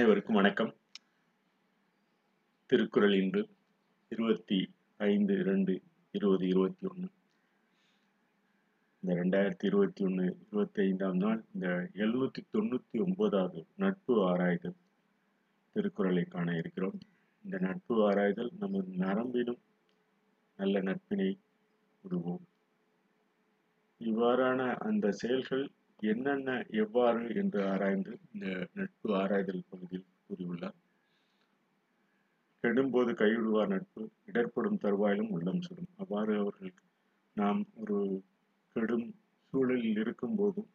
அனைவருக்கும் வணக்கம். திருக்குறள் இன்று இருபத்தி ஐந்து இரண்டு இருபது இருபத்தி ஒன்று இந்த ரெண்டாயிரத்தி இருபத்தி ஒன்று இருபத்தி ஐந்தாம் நாள் இந்த எழுநூத்தி தொண்ணூத்தி ஒன்பதாவது நட்பு ஆராய்தல் திருக்குறளை காண இருக்கிறோம். இந்த நட்பு ஆராய்தல் நமது நரம்பிலும் நல்ல நட்பினை விடுவோம் இவ்வாறான அந்த செயல்கள் என்னென்ன எவ்வாறு என்று ஆராய்ந்து இந்த நட்பு ஆராய்தல் பகுதியில் கூறியுள்ளார். கெடும்போது கைவிடுவார் நட்பு இடர்படும் தருவாயிலும் உள்ளம் சுடும். அவ்வாறு அவர்கள் நாம் ஒரு கெடும் சூழலில் இருக்கும் போதும்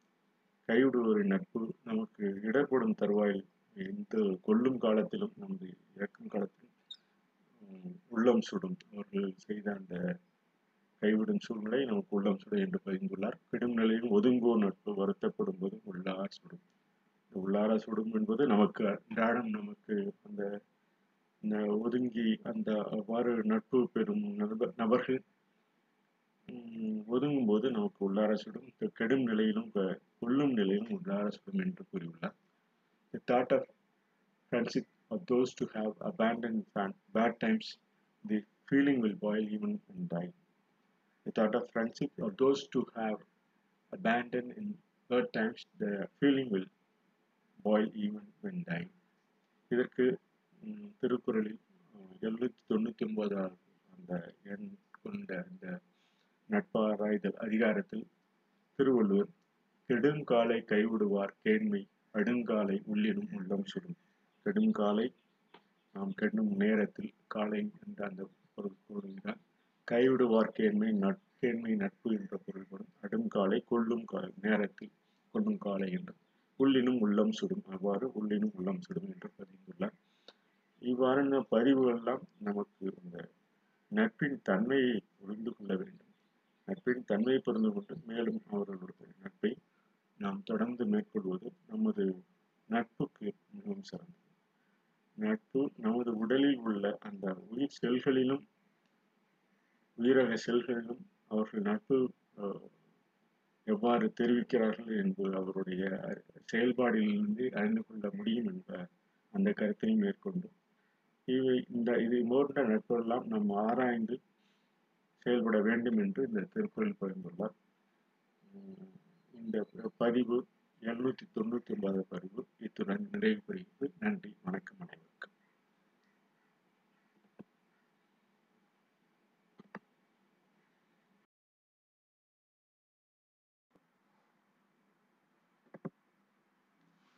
கைவிடுவோரின் நட்பு நமக்கு இடர்படும் தருவாயில் எந்த கொல்லும் காலத்திலும் நமது இறக்கும் காலத்திலும் உள்ளம் சுடும். அவர்கள் செய்த அந்த கைவிடும் சூழ்நிலை நமக்கு உள்ளம் சுடும் என்று பதிந்துள்ளார். கெடும் நிலையும் ஒதுங்கோ நட்பு வருத்தப்படும் போதும் உள்ளார சுடும். உள்ளார சுடும் என்பது நமக்கு அன்றாடம் நமக்கு அந்த ஒதுங்கி அந்த அவ்வாறு நட்பு பெறும் நபர்கள் ஒதுங்கும் போது நமக்கு உள்ளார சுடும். கெடும் நிலையிலும் கொள்ளும் நிலையிலும் உள்ளார சுடும் என்று கூறியுள்ளார். The thought of friendship of those to have abandon bad times the feeling will boil even and time The thought of friendship or those to have abandoned in bad times, the feeling will boil even when dying. இதற்கு திருக்குறளில் எழுநூத்தி தொண்ணூத்தி ஒன்பதாவது அந்த எண் கொண்ட அந்த நட்பாராய்தல் அதிகாரத்தில் திருவள்ளுவர் கெடுங்காலை கைவிடுவார் கேண்மை அடுங்காலை உள்ளிடும் உள்ளம் சுடும் கெடுங்காலை நாம் கெடும் நேரத்தில் காலை என்ற அந்த பொருள் கூறுகிறார் கைவிடுவார் கேண்மை நட்பேன்மை நட்பு என்ற பொருள்படும் அடுங்காலை கொள்ளும் காலை நேரத்தில் கொள்ளும் காலை என்று. உள்ளினும் உள்ளம் சுடும் அவ்வாறு உள்ளினும் உள்ளம் சுடும் என்று பதிந்துள்ளார். இவ்வாறான பதிவுகள்லாம் நமக்கு இந்த நட்பின் தன்மையை புரிந்து கொள்ள வேண்டும். நட்பின் தன்மையை புரிந்து கொண்டு மேலும் அவர்களுடைய நட்பை நாம் தொடர்ந்து மேற்கொள்வது நமது நட்புக்கு மிகவும் சிறந்தது. நட்பு நமது உடலில் உள்ள அந்த உயிர் செல்களிலும் உயிரக செல்களிலும் அவர்கள் நட்பு எவ்வாறு தெரிவிக்கிறார்கள் என்பது அவருடைய செயல்பாடிலிருந்து அறிந்து கொள்ள முடியும் என்ற அந்த கருத்தையும் மேற்கொண்டு இவை இந்த இதை போன்ற நட்பெல்லாம் நாம் ஆராய்ந்து செயல்பட வேண்டும் என்று இந்த திருக்குறள் பகிர்ந்துள்ளார். இந்த பதிவு எழுநூத்தி தொண்ணூத்தி ஒன்பது பதிவு இத்துடன் நிறைவு பெறுகிறது நன்றி வணக்கம் அனைவருக்கும்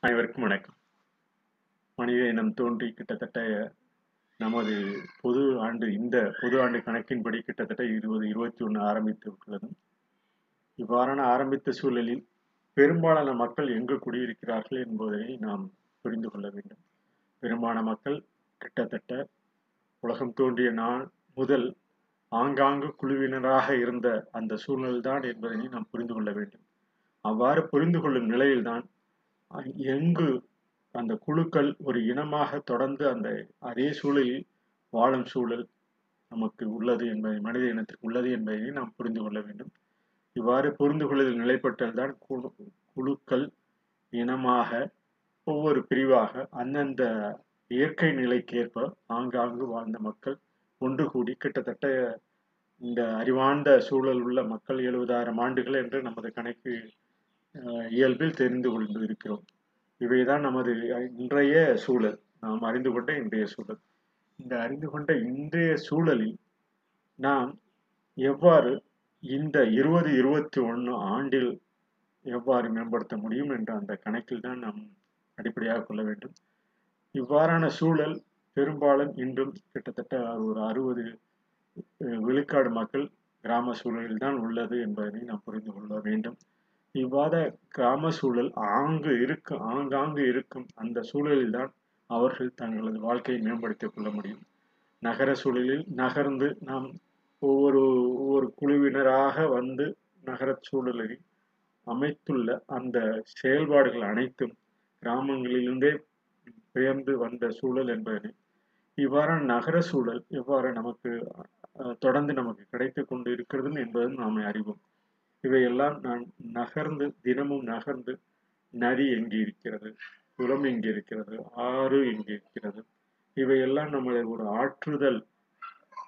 அனைவருக்கும் வணக்கம். மனித இனம் தோன்றி கிட்டத்தட்ட நமது பொது ஆண்டு இந்த பொது ஆண்டு கணக்கின்படி கிட்டத்தட்ட இருபது இருபத்தி ஒன்று ஆரம்பித்து உள்ளது இவ்வாறான ஆரம்பித்த சூழலில் பெரும்பாலான மக்கள் எங்கு குடியிருக்கிறார்கள் என்பதை நாம் புரிந்து கொள்ள வேண்டும். பெரும்பாலான மக்கள் கிட்டத்தட்ட உலகம் தோன்றிய நாள் முதல் ஆங்காங்கு குழுவினராக இருந்த அந்த சூழ்நிலைதான் என்பதனை நாம் புரிந்து கொள்ள வேண்டும். அவ்வாறு புரிந்து கொள்ளும் நிலையில்தான் எங்கு அந்த குழுக்கள் ஒரு இனமாக தொடர்ந்து அந்த அதே சூழலில் வாழும் சூழல் நமக்கு உள்ளது என்பதை மனித இனத்திற்கு உள்ளது என்பதை நாம் புரிந்து கொள்ள வேண்டும். இவ்வாறு புரிந்து கொள்வதில் நிலைப்பட்டால்தான் குழு குழுக்கள் இனமாக ஒவ்வொரு பிரிவாக அந்தந்த இயற்கை நிலைக்கேற்ப ஆங்காங்கு வாழ்ந்த மக்கள் ஒன்று கூடி கிட்டத்தட்ட இந்த அறிவார்ந்த சூழல் உள்ள மக்கள் எழுபதாயிரம் ஆண்டுகள் என்று நமது கணக்கு இயல்பில் தெரிந்து கொண்டு இருக்கிறோம். இவைதான் நமது இன்றைய சூழல். நாம் அறிந்து கொண்ட இன்றைய சூழல். இந்த அறிந்து கொண்ட இன்றைய சூழலில் நாம் எவ்வாறு இந்த இருபது இருபத்தி ஒன்று ஆண்டில் எவ்வாறு மேம்படுத்த முடியும் என்ற அந்த கணக்கில் தான் நாம் அடிப்படையாக கொள்ள வேண்டும். இவ்வாறான சூழல் பெரும்பாலும் இன்றும் கிட்டத்தட்ட ஒரு அறுபது விழுக்காடு மக்கள் கிராம சூழலில் தான் உள்ளது என்பதனை நாம் புரிந்து கொள்ள வேண்டும். இவ்வாத கிராம சூழல் ஆங்கு இருக்கும் ஆங்காங்கு இருக்கும் அந்த சூழலில் தான் அவர்கள் தங்களது வாழ்க்கையை மேம்படுத்திக் கொள்ள முடியும். நகர சூழலில் நகர்ந்து நாம் ஒவ்வொரு ஒவ்வொரு குழுவினராக வந்து நகர சூழலில் அமைத்துள்ள அந்த செயல்பாடுகள் அனைத்தும் கிராமங்களிலிருந்தே பெயர்ந்து வந்த சூழல் என்பதனை இவ்வாறான நகர சூழல் எவ்வாறு நமக்கு தொடர்ந்து நமக்கு கிடைத்து கொண்டு இருக்கிறது என்பதும் நாம் அறிவோம். இவையெல்லாம் நான் நகர்ந்து தினமும் நகர்ந்து நதி எங்கே இருக்கிறது குளம் எங்கிருக்கிறது ஆறு இங்கே இருக்கிறது இவையெல்லாம் நம்மளை ஒரு ஆற்றுதல்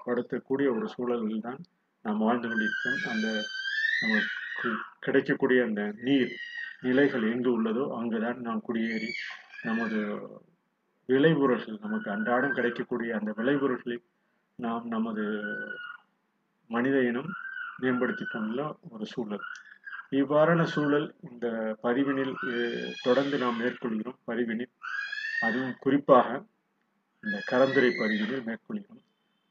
படுத்தக்கூடிய ஒரு சூழலில் தான் நாம் வாழ்ந்து கொண்டிருக்கோம். அந்த நமக்கு கிடைக்கக்கூடிய அந்த நீர் நிலைகள் எங்கு உள்ளதோ அங்குதான் நாம் குடியேறி நமது விளைபொருள்கள் நமக்கு அன்றாடம் கிடைக்கக்கூடிய அந்த விளைபொருட்களை நாம் நமது மனித இனம் மேம்படுத்தி கொள்ள ஒரு சூழல். இவ்வாறான சூழல் இந்த பதிவினில் தொடர்ந்து நாம் மேற்கொள்கிறோம். பதிவினில் அதுவும் குறிப்பாக இந்த கலந்துரை பதிவினில் மேற்கொள்கிறோம்.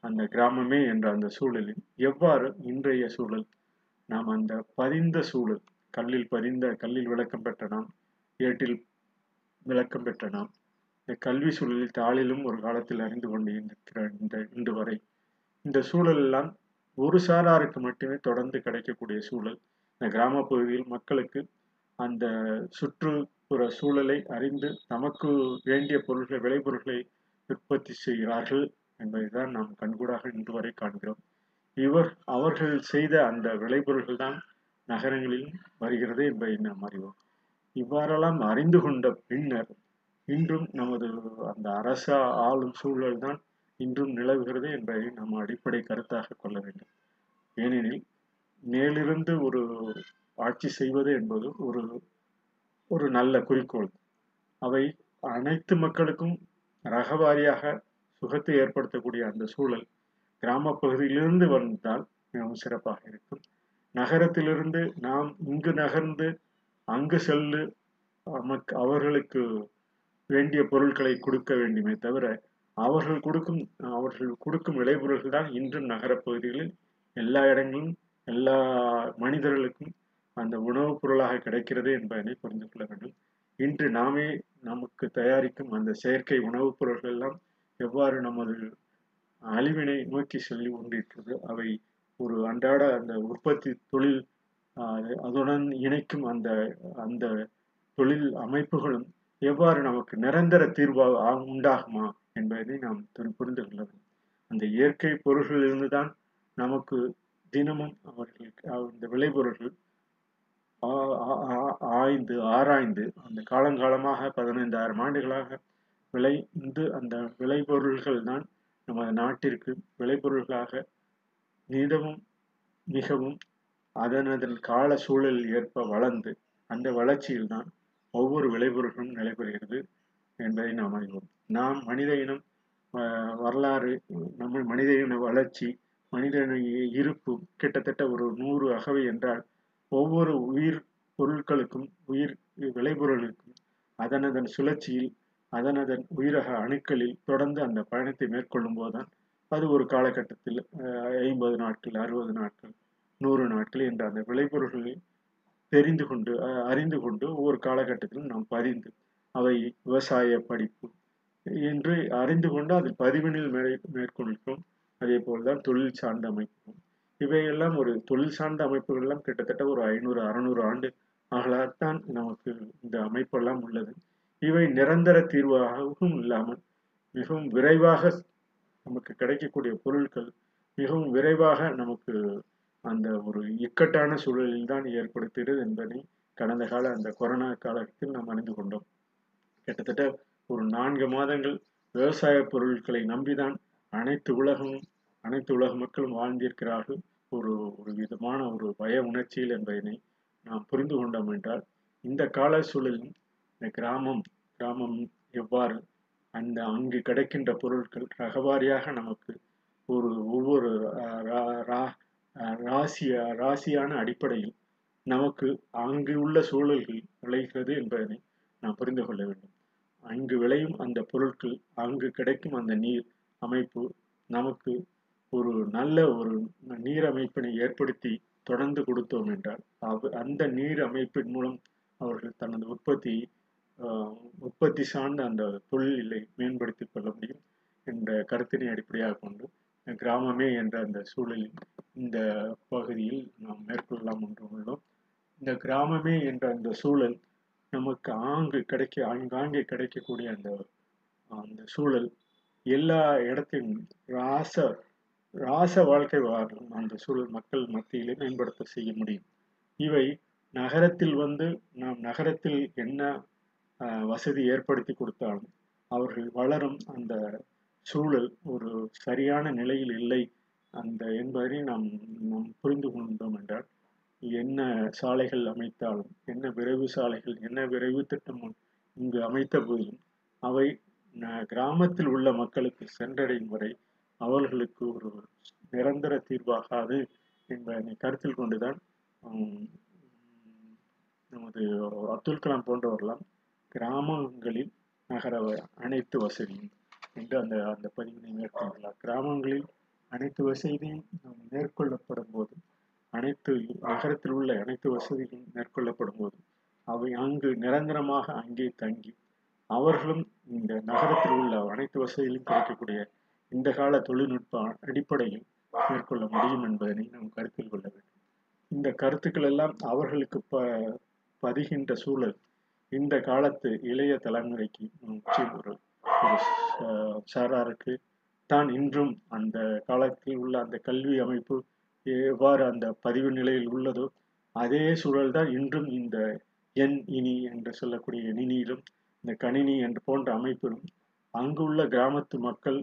அந்த கிராமமே என்ற அந்த சூழலில் எவ்வாறு இன்றைய சூழல் நாம் அந்த பதிந்த சூழல் கல்லில் பதிந்த கல்லில் விளக்கம் பெற்ற நாம் ஏட்டில் விளக்கம் பெற்ற நாம் இந்த கல்வி சூழலில் தாளிலும் ஒரு காலத்தில் அறிந்து கொண்டு இருக்கிற இந்த இன்று வரை இந்த சூழலெல்லாம் ஒரு சாராருக்கு மட்டுமே தொடர்ந்து கிடைக்கக்கூடிய சூழல். இந்த கிராம பகுதியில் மக்களுக்கு அந்த சுற்றுப்புற சூழலை அறிந்து நமக்கு வேண்டிய பொருட்களை விளைபொருட்களை உற்பத்தி செய்கிறார்கள் என்பதைதான் நாம் கண்கூடாக இன்று வரை காண்கிறோம். இவர் அவர்கள் செய்த அந்த விளைபொருள்கள் தான் நகரங்களில் வருகிறது என்பதை நாம் அறிவோம். இவ்வாறெல்லாம் அறிந்து கொண்ட பின்னர் இன்றும் நமது அந்த அரச ஆளும் சூழல் தான் இன்றும் நிலவுகிறது என்பதை நாம் அடிப்படை கருத்தாக கொள்ள வேண்டும். ஏனெனில் மேலிருந்து ஒரு ஆட்சி செய்வது என்பது ஒரு ஒரு நல்ல குறிக்கோள். அவை அனைத்து மக்களுக்கும் ரகவாரியாக சுகத்தை ஏற்படுத்தக்கூடிய அந்த சூழல் கிராம பகுதியிலிருந்து வந்தால் மிகவும் சிறப்பாக இருக்கும். நகரத்திலிருந்து நாம் இங்கு நகர்ந்து அங்கு செல்லு அவர்களுக்கு வேண்டிய பொருட்களை கொடுக்க வேண்டுமே தவிர அவர்கள் கொடுக்கும் அவர்கள் கொடுக்கும் விளைபொருள்கள் தான் இன்றும் நகரப்பகுதிகளில் எல்லா இடங்களிலும் எல்லா மனிதர்களுக்கும் அந்த உணவுப் பொருளாக கிடைக்கிறது என்பதனை புரிந்து கொள்ள வேண்டும். இன்று நாமே நமக்கு தயாரிக்கும் அந்த செயற்கை உணவுப் பொருட்கள் எல்லாம் எவ்வாறு நமது அழிவினை நோக்கி செல்லி கொண்டிருக்கிறது அவை ஒரு அன்றாட அந்த உற்பத்தி தொழில் ஆஹ், அதுடன் இணைக்கும் அந்த அந்த தொழில் அமைப்புகளும் எவ்வாறு நமக்கு நிரந்தர தீர்வாக உண்டாகுமா என்பதை நாம் புரிந்து கொள்ள வேண்டும். அந்த இயற்கை பொருள்களிலிருந்து தான் நமக்கு தினமும் அவர்களுக்கு இந்த ஆய்ந்து ஆராய்ந்து அந்த காலங்காலமாக பதினைந்தாயிரம் ஆண்டுகளாக விளைந்து அந்த விளைபொருள்கள் தான் நமது நாட்டிற்கு விளைபொருள்களாக மிகவும் மிகவும் அதன் அதன் கால சூழலில் ஏற்ப வளர்ந்து அந்த வளர்ச்சியில் தான் ஒவ்வொரு விளைபொருட்களும் நடைபெறுகிறது என்பதை நாம் அறிவோம். நாம் மனித இனம் வரலாறு நம்ம மனித இன வளர்ச்சி மனித இருப்பு கிட்டத்தட்ட ஒரு நூறு அகவை என்றால் ஒவ்வொரு உயிர் பொருட்களுக்கும் உயிர் விளைபொருளுக்கும் அதன் அதன் சுழற்சியில் அதன் அதன் உயிரக அணுக்களில் தொடர்ந்து அந்த பயணத்தை மேற்கொள்ளும் போதுதான் அது ஒரு காலகட்டத்தில் ஐம்பது நாட்கள் அறுபது நாட்கள் நூறு நாட்கள் என்ற அந்த விளைபொருள்களை தெரிந்து கொண்டு அஹ், அறிந்து கொண்டு ஒவ்வொரு காலகட்டத்திலும் நாம் பதிந்து அவை விவசாய படிப்பு. என்று அறிந்து கொண்டு அதில் பதிவினில் மே மேற்கொள்கிறோம் அதே போல்தான் தொழில் சார்ந்த அமைப்புகள் இவையெல்லாம் ஒரு தொழில் சார்ந்த அமைப்புகள் எல்லாம் கிட்டத்தட்ட ஒரு ஐநூறு அறுநூறு ஆண்டு ஆகலாத்தான் நமக்கு இந்த அமைப்பெல்லாம் உள்ளது. இவை நிரந்தர தீர்வாகவும் இல்லாமல் மிகவும் விரைவாக நமக்கு கிடைக்கக்கூடிய பொருட்கள் மிகவும் விரைவாக நமக்கு அந்த ஒரு இக்கட்டான சூழலில் தான் ஏற்படுத்துகிறது என்பதை கடந்த கால அந்த கொரோனா காலத்தில் நாம் அறிந்து கொண்டோம். கிட்டத்தட்ட ஒரு நான்கு மாதங்கள் விவசாய பொருட்களை நம்பிதான் அனைத்து உலகமும் அனைத்து உலக மக்களும் வாழ்ந்திருக்கிறார்கள். ஒரு ஒரு விதமான ஒரு பய உணர்ச்சியில் என்பதனை நாம் புரிந்து கொண்டோம் என்றால் இந்த கால சூழலில் இந்த கிராமம் கிராமம் எவ்வாறு அந்த அங்கு கிடைக்கின்ற பொருட்கள் ரகவாரியாக நமக்கு ஒரு ஒவ்வொரு ரா- ரா- ராசிய ராசியான அடிப்படையில் நமக்கு அங்கு உள்ள சூழல்கள் விளைகிறது என்பதனை நாம் புரிந்து கொள்ள வேண்டும். அங்கு விளையும் அந்த பொருட்கள் அங்கு கிடைக்கும் அந்த நீர் அமைப்பு நமக்கு ஒரு நல்ல ஒரு நீர் அமைப்பினை ஏற்படுத்தி தொடர்ந்து கொடுத்தோம் என்றால் அவ- அந்த நீர் அமைப்பின் மூலம் அவர்கள் தனது உற்பத்தி ஆஹ், உற்பத்தி சார்ந்த அந்த தொழிலை மேம்படுத்தி கொள்ள முடியும் என்ற கருத்தினை அடிப்படையாக கொண்டு கிராமமே என்ற அந்த சூழலில் இந்த பகுதியில் நாம் மேற்கொள்ளலாம் என்று உள்ளோம். இந்த கிராமமே என்ற அந்த சூழல் நமக்கு ஆங்கு கிடைக்க ஆங்காங்கே கிடைக்கக்கூடிய அந்த அந்த சூழல் எல்லா இடத்திலும் ராச ராச வாழ்க்கை வாழும் அந்த சூழல் மக்கள் மத்தியிலே மேம்படுத்த செய்ய முடியும். இவை நகரத்தில் வந்து நாம் நகரத்தில் என்ன வசதி ஏற்படுத்தி கொடுத்தாலும் அவர்கள் வளரும் அந்த சூழல் ஒரு சரியான நிலையில் இல்லை. அந்த என்பதை நாம் நாம் புரிந்து கொண்டோம் என்றால் என்ன சாலைகள் அமைத்தாலும் என்ன விரைவு சாலைகள் என்ன விரைவு திட்டம் இங்கு அமைத்த போதிலும் அவை ந- கிராமத்தில் உள்ள மக்களுக்கு சென்றடையும் வரை அவர்களுக்கு ஒரு நிரந்தர தீர்வாகாது என்பதனை கருத்தில் கொண்டுதான் நமது அப்துல் கலாம் போன்றவரெல்லாம் கிராமங்களில் நகர அனைத்து வசதியும் என்று அந்த அந்த பதிவினை மேற்கொண்டுள்ளார். கிராமங்களில் அனைத்து வசதியும் நாம் மேற்கொள்ளப்படும் போது அனைத்து நகரத்தில் உள்ள அனைத்து வசதிகளும் மேற்கொள்ளப்படும் போது அவை அங்கு நிரந்தரமாக அங்கே தங்கி அவர்களும் இந்த நகரத்தில் உள்ள அனைத்து வசதிகளும் கிடைக்கக்கூடிய இந்த கால தொழில்நுட்ப அடிப்படையில் மேற்கொள்ள முடியும் என்பதனை நாம் கருத்தில் கொள்ள வேண்டும். இந்த கருத்துக்கள் எல்லாம் அவர்களுக்கு ப பதிகின்ற சூழல் இந்த காலத்து இளைய தலைமுறைக்கு நிச்சயம் ஒரு சாராருக்கு. தான் இன்றும் அந்த காலத்தில் உள்ள அந்த கல்வி அமைப்பு எவ்வாறு அந்த பதிவு நிலையில் உள்ளதோ அதே சூழல் தான் இன்றும் இந்த எண் இனி என்று சொல்லக்கூடிய எணினியிலும் இந்த கணினி என்று போன்ற அமைப்பிலும் அங்குள்ள கிராமத்து மக்கள்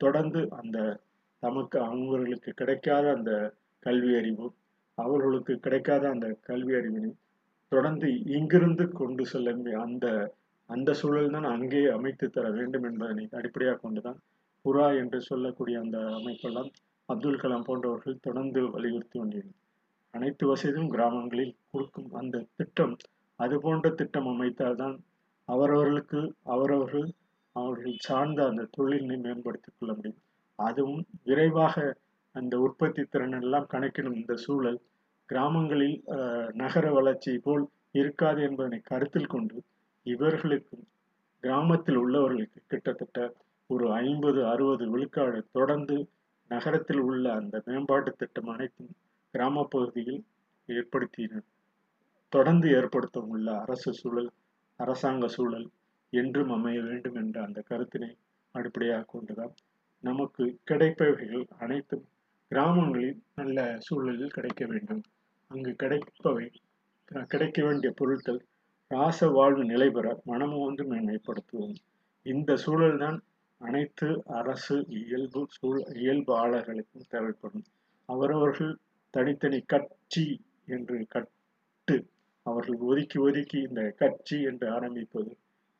தொடர்ந்து அந்த தமக்கு அவங்களுக்கு கிடைக்காத அந்த கல்வி அறிவு அவர்களுக்கு கிடைக்காத அந்த கல்வி அறிவினை தொடர்ந்து இங்கிருந்து கொண்டு செல்ல அந்த அந்த சூழல் தான் அங்கே அமைத்து தர வேண்டும் என்பதனை அடிப்படையாக கொண்டுதான் புறா என்று சொல்லக்கூடிய அந்த அமைப்பெல்லாம் அப்துல் கலாம் போன்றவர்கள் தொடர்ந்து வலியுறுத்தி வந்தது அனைத்து வசதியும் கிராமங்களில் கொடுக்கும் அந்த திட்டம் அது போன்ற திட்டம் அமைத்தால்தான் அவரவர்களுக்கு அவரவர்கள் அவர்கள் சார்ந்த அந்த தொழிலை மேம்படுத்திக் கொள்ள முடியும். அதுவும் விரைவாக அந்த உற்பத்தி திறன் எல்லாம் கணக்கிடும் இந்த சூழல் கிராமங்களில் அஹ், நகர வளர்ச்சி போல் இருக்காது என்பதனை கருத்தில் கொண்டு இவர்களுக்கு கிராமத்தில் உள்ளவர்களுக்கு கிட்டத்தட்ட ஒரு ஐம்பது அறுபது விழுக்காடு தொடர்ந்து நகரத்தில் உள்ள அந்த மேம்பாட்டு திட்டம் அனைத்தும் கிராம பகுதியில் ஏற்படுத்தின தொடர்ந்து ஏற்படுத்தவும் உள்ள அரசு சூழல் அரசாங்க சூழல் என்றும் அமைய வேண்டும் என்ற அந்த கருத்தினை அடிப்படையாக கொண்டுதான் நமக்கு கிடைப்பவைகள் அனைத்தும் கிராமங்களில் நல்ல சூழலில் கிடைக்க வேண்டும். அங்கு கிடைப்பவை க- கிடைக்க வேண்டிய பொருட்கள் ராச வாழ்வு நிலை பெற மனமும் வந்து மேன்மைப்படுத்துவோம் இந்த சூழல்தான் அனைத்து அரசு இயல்பு சூழ் இயல்பாளர்களுக்கும் தேவைப்படும். அவரவர்கள் தனித்தனி கட்சி என்று கட்டு அவர்கள் ஒதுக்கி ஒதுக்கி இந்த கட்சி என்று ஆரம்பிப்பது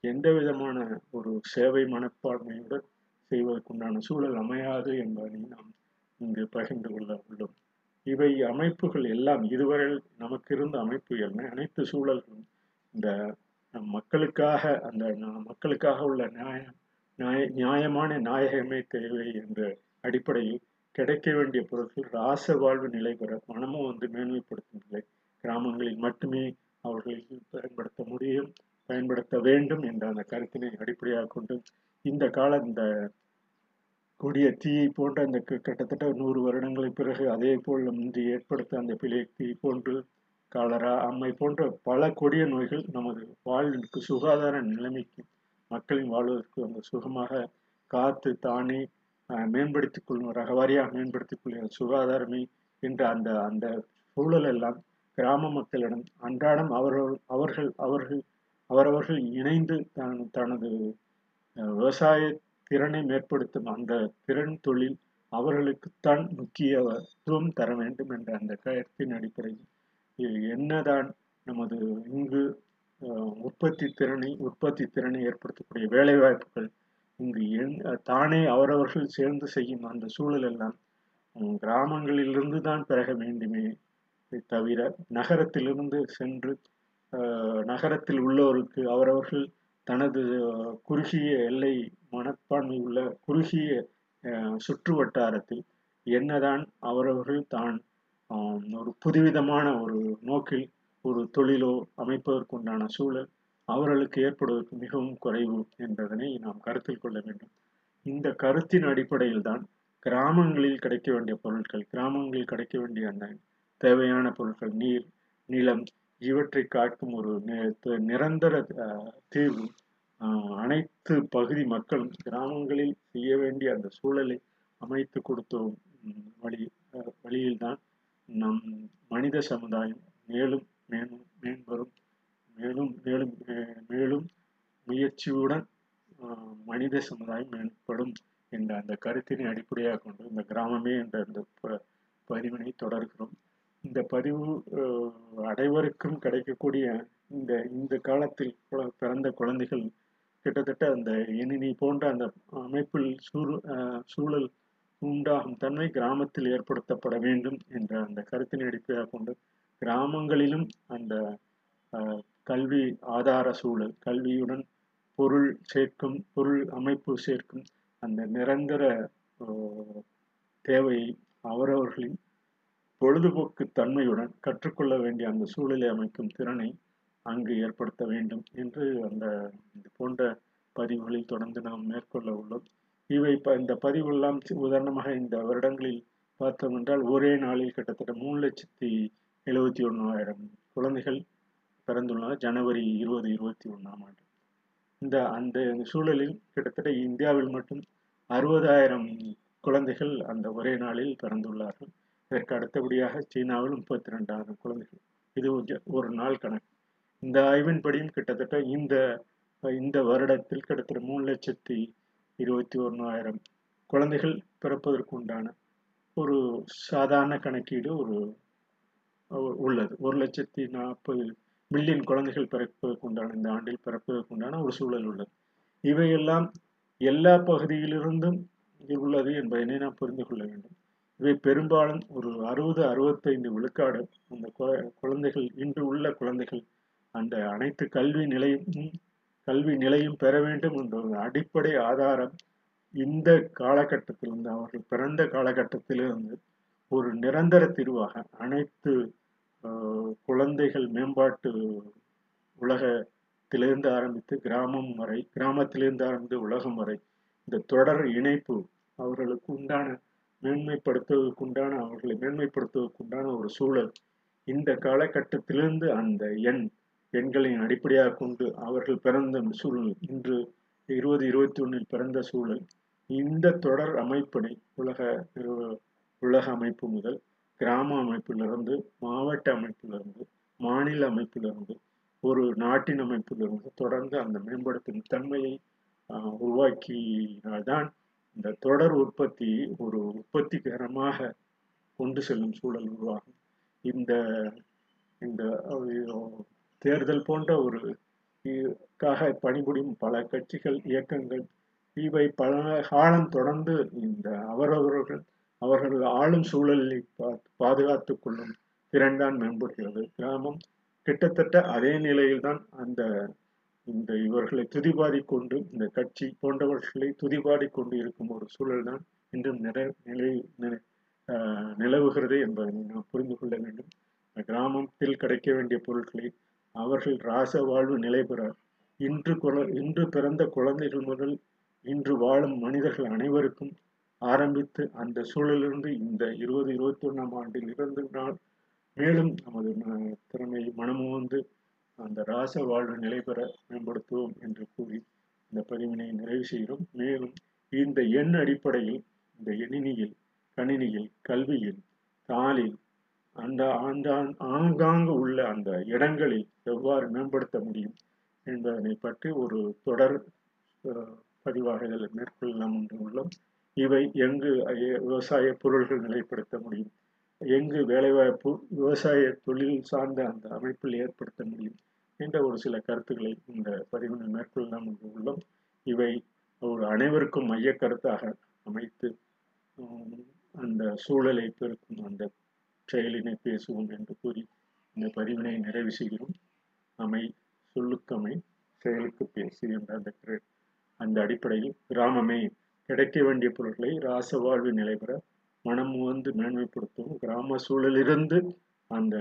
எந்த விதமான ஒரு சேவை மனப்பான்மையுடன் செய்வதற்குண்டான சூழல் அமையாது என்பதை நாம் இங்கு பகிர்ந்து கொள்ள உள்ளோம். இவை அமைப்புகள் எல்லாம் இதுவரை நமக்கு இருந்த அமைப்பு என்ன? அனைத்து சூழல்களும் இந்த மக்களுக்காக அந்த மக்களுக்காக உள்ள நியாயம் நியாய நியாயமான நாயகமே தேவை என்ற அடிப்படையில் கிடைக்க வேண்டிய பொருட்கள் ராச வாழ்வு நிலை பெற மனமும் வந்து மேன்மைப்படுத்தும் நிலை கிராமங்களில் மட்டுமே அவர்களுக்கு பயன்படுத்த முடியும் பயன்படுத்த வேண்டும் என்ற அந்த கருத்தினை அடிப்படையாக கொண்டு இந்த கால இந்த கொடிய தீயை போன்ற அந்த கிட்டத்தட்ட நூறு வருடங்களுக்கு பிறகு அதே போல் முந்தி ஏற்படுத்த அந்த பிழை தீ போன்று காலரா அம்மை போன்ற பல கொடிய நோய்கள் நமது வாழ்விற்கு சுகாதார நிலைமைக்கு மக்களின் வாழ்வதற்கு அந்த சுகமாக காத்து தானே அஹ், மேம்படுத்திக் கொள்ளும் ரகவாரியாக மேம்படுத்திக் கொள்கிற சுகாதாரமே என்ற அந்த அந்த சூழல் எல்லாம் கிராம மக்களிடம் அன்றாடம் அவர்கள் அவர்கள் அவர்கள் அவரவர்கள் இணைந்து தன் தனது விவசாய திறனை மேற்படுத்தும் அந்த திறன் தொழில் அவர்களுக்குத்தான் முக்கியத்துவம் தர வேண்டும் என்ற அந்த கருத்தின் அடிப்படையில் என்னதான் நமது இங்கு உற்பத்தி திறனை உற்பத்தி திறனை ஏற்படுத்தக்கூடிய வேலைவாய்ப்புகள் இங்கு தானே அவரவர்கள் சேர்ந்து செய்யும் அந்த சூழல் எல்லாம் கிராமங்களிலிருந்து தான் பெறக வேண்டுமே தவிர நகரத்திலிருந்து சென்று நகரத்தில் உள்ளவருக்கு அவரவர்கள் தனது குறுகிய எல்லை மனப்பான்மை உள்ள குறுகிய சுற்று வட்டாரத்தில் என்னதான் அவரவர்கள் தான் ஒரு புதுவிதமான ஒரு நோக்கில் ஒரு தொழிலோ அமைப்பதற்குண்டான சூழல் அவர்களுக்கு ஏற்படுவதற்கு மிகவும் குறைவு என்பதனை நாம் கருத்தில் கொள்ள வேண்டும். இந்த கருத்தின் அடிப்படையில் தான் கிராமங்களில் கிடைக்க வேண்டிய பொருட்கள் கிராமங்களில் கிடைக்க வேண்டிய அந்த தேவையான பொருட்கள் நீர் நிலம் இவற்றை காக்கும் ஒரு நிரந்தர தீர்வு அனைத்து பகுதி மக்களும் கிராமங்களில் செய்ய வேண்டிய அந்த சூழலை அமைத்து கொடுத்த வழி அஹ், வழியில்தான் நம் மனித சமுதாயம் மேலும் மேலும் மேம்பெறும் மேலும் மேலும் மேலும் முயற்சியுடன் மனித சமுதாயம் மேம்படும் என்ற அந்த கருத்தினை அடிப்படையாக கொண்டு இந்த கிராமமே என்ற அந்த ப- பதிவினை தொடர்கிறோம். இந்த பதிவு அனைவருக்கும் கிடைக்கக்கூடிய இந்த இந்த காலத்தில் பிறந்த குழந்தைகள் கிட்டத்தட்ட அந்த இனி போன்ற அந்த அமைப்பில் சூழ் சூழல் உண்டாகும் தன்மை கிராமத்தில் ஏற்படுத்தப்பட வேண்டும் என்ற அந்த கருத்தினை அடிப்படையாக கொண்டு கிராமங்களிலும் அந்த கல்வி ஆதார சூழல் கல்வியுடன் பொருள் சேர்க்கும் பொருள் அமைப்பு சேர்க்கும் அந்த நிரந்தர தேவையை அவரவர்களின் பொழுதுபோக்கு தன்மையுடன் கற்றுக்கொள்ள வேண்டிய அந்த சூழலை அமைக்கும் திறனை அங்கு ஏற்படுத்த வேண்டும் என்று அந்த இது போன்ற பதிவுகளில் தொடர்ந்து நாம் மேற்கொள்ள உள்ளோம். இவை இந்த பதிவுகள்லாம் உதாரணமாக இந்த வருடங்களில் பார்த்தோம் என்றால் ஒரே நாளில் கிட்டத்தட்ட மூணு லட்சத்தி எழுபத்தி ஒன்றாயிரம் குழந்தைகள் பிறந்துள்ளனர் ஜனவரி இருபது இருபத்தி ஒன்றாம் ஆண்டு. இந்த அந்த சூழலில் கிட்டத்தட்ட இந்தியாவில் மட்டும் அறுபதாயிரம் குழந்தைகள் அந்த ஒரே நாளில் பிறந்துள்ளார்கள். இதற்கு அடுத்தபடியாக சீனாவில் முப்பத்தி ரெண்டாயிரம் குழந்தைகள். இது ஒரு- ஒரு நாள் கணக்கு. இந்த ஆய்வின்படியும் கிட்டத்தட்ட இந்த இந்த வருடத்தில் கிட்டத்தட்ட மூணு லட்சத்தி இருபத்தி ஒன்றாயிரம் குழந்தைகள் பிறப்பதற்கு உண்டான ஒரு சாதாரண கணக்கீடு ஒரு உள்ளது. ஒரு லட்சத்தி நாற்பது மில்லியன் குழந்தைகள் பிறப்பதற்கு உண்டான இந்த ஆண்டில் பிறப்பதற்கு உண்டான ஒரு சூழல் உள்ளது. இவையெல்லாம் எல்லா பகுதியிலிருந்தும் உள்ளது என்பதனை நாம் புரிந்து கொள்ள வேண்டும். இவை பெரும்பாலும் ஒரு அறுபது அறுபத்தைந்து விழுக்காடு அந்த கு- குழந்தைகள் இன்று உள்ள குழந்தைகள் அந்த அனைத்து கல்வி நிலையமும் கல்வி நிலையும் பெற வேண்டும் என்ற ஒரு அடிப்படை ஆதாரம் இந்த காலகட்டத்திலிருந்து அவர்கள் பிறந்த காலகட்டத்திலிருந்து ஒரு நிரந்தர தீர்வாக அனைத்து குழந்தைகள் மேம்பாட்டு உலகத்திலிருந்து ஆரம்பித்து கிராமம் வரை கிராமத்திலிருந்து ஆரம்பித்து உலகம் வரை இந்த தொடர் இணைப்பு அவர்களுக்கு உண்டான மேன்மைப்படுத்துவதற்கு உண்டான அவர்களை மேன்மைப்படுத்துவதற்கு உண்டான ஒரு சூழல் இந்த காலகட்டத்திலிருந்து அந்த எண் எண்களின் அடிப்படையாக கொண்டு அவர்கள் பிறந்த சூழல் இன்று இருபது இருபத்தி ஒன்றில் பிறந்த சூழல். இந்த தொடர் அமைப்பினை உலக உலக அமைப்பு முதல் கிராம அமைப்பிலிருந்து மாவட்ட அமைப்பிலிருந்து மாநில அமைப்பிலிருந்து ஒரு நாட்டின் அமைப்பிலிருந்து தொடர்ந்து அந்த மேம்படுத்தும் தன்மையை உருவாக்கினால்தான் இந்த தொடர் உற்பத்தி ஒரு உற்பத்திகரமாக கொண்டு செல்லும் சூழல் உருவாகும். இந்த இந்த தேர்தல் போன்ற ஒரு க்காக பணிபுரியும் பல கட்சிகள் இயக்கங்கள் இவை பல காலம் தொடர்ந்து இந்த அவரவர்கள் அவர்கள் ஆளும் சூழலை பா- பாதுகாத்துக் கொள்ளும் திறன்தான் மேம்படுகிறது. கிராமம் கிட்டத்தட்ட அதே நிலையில்தான் அந்த இந்த இவர்களை துதிபாடி கொண்டு இந்த கட்சி போன்றவர்களை துதிபாடி கொண்டு இருக்கும் ஒரு சூழல் தான் இன்றும் நிறை நிலை நிலை- ஆஹ் நிலவுகிறது என்பதை நாம் புரிந்து கொள்ள வேண்டும். கிராமத்தில் கிடைக்க வேண்டிய பொருட்களை அவர்கள் ராச வாழ்வு நிலை இன்று குழ- இன்று பிறந்த குழந்தைகள் முதல் இன்று வாழும் மனிதர்கள் அனைவருக்கும் ஆரம்பித்து அந்த சூழலிலிருந்து இந்த இருபது இருபத்தி ஒன்றாம் ஆண்டில் இருந்து நாள் மேலும் நமது ம- திறமை மனமுவந்து அந்த ராச வாழ்வு நிலை பெற மேம்படுத்துவோம் என்று கூறி இந்த பதிவினை நிறைவு செய்கிறோம். மேலும் இந்த எண் அடிப்படையில் இந்த எணினியில் கணினியில் கல்வியில் தாளில் அந்த அந்த ஆங்காங்கு உள்ள அந்த இடங்களில் எவ்வாறு மேம்படுத்த முடியும் என்பதனை பற்றி ஒரு தொடர் பதிவாக இதில் மேற்கொள்ளலாம் என்று உள்ளோம். இவை எங்கு விவசாய பொருள்கள் நிலைப்படுத்த முடியும்? எங்கு வேலைவாய்ப்பு விவசாய தொழில் சார்ந்த அந்த அமைப்பில் ஏற்படுத்த முடியும்? என்ற ஒரு சில கருத்துக்களை இந்த பதிவினை மேற்கொள்ளலாம் என்று உள்ளோம். இவை ஒரு அனைவருக்கும் மைய கருத்தாக அமைத்து அந்த சூழலை பெருக்கும் அந்த செயலினை பேசுவோம் என்று கூறி இந்த பதிவினை நிறைவு செய்கிறோம். அமை சொல்லுக்கமை செயலுக்கு பேசு என்ற அந்த அந்த அடிப்படையில் கிராமமே கிடைக்க வேண்டிய பொருட்களை ராச வாழ்வு நிலை பெற மனம் வந்து மேன்மைப்படுத்தும் கிராம சூழலிலிருந்து அந்த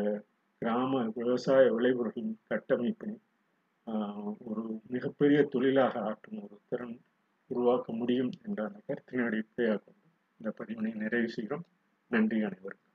கிராம விவசாய விளைபொருளின் கட்டமைப்பினை ஒரு மிகப்பெரிய தொழிலாக ஆற்றும் ஒரு திறன் உருவாக்க முடியும் என்ற அந்த கருத்தினை அடிப்படையாக கொண்டு இந்த பதிவினை நிறைவு செய்கிறோம். நன்றி அனைவருக்கும்.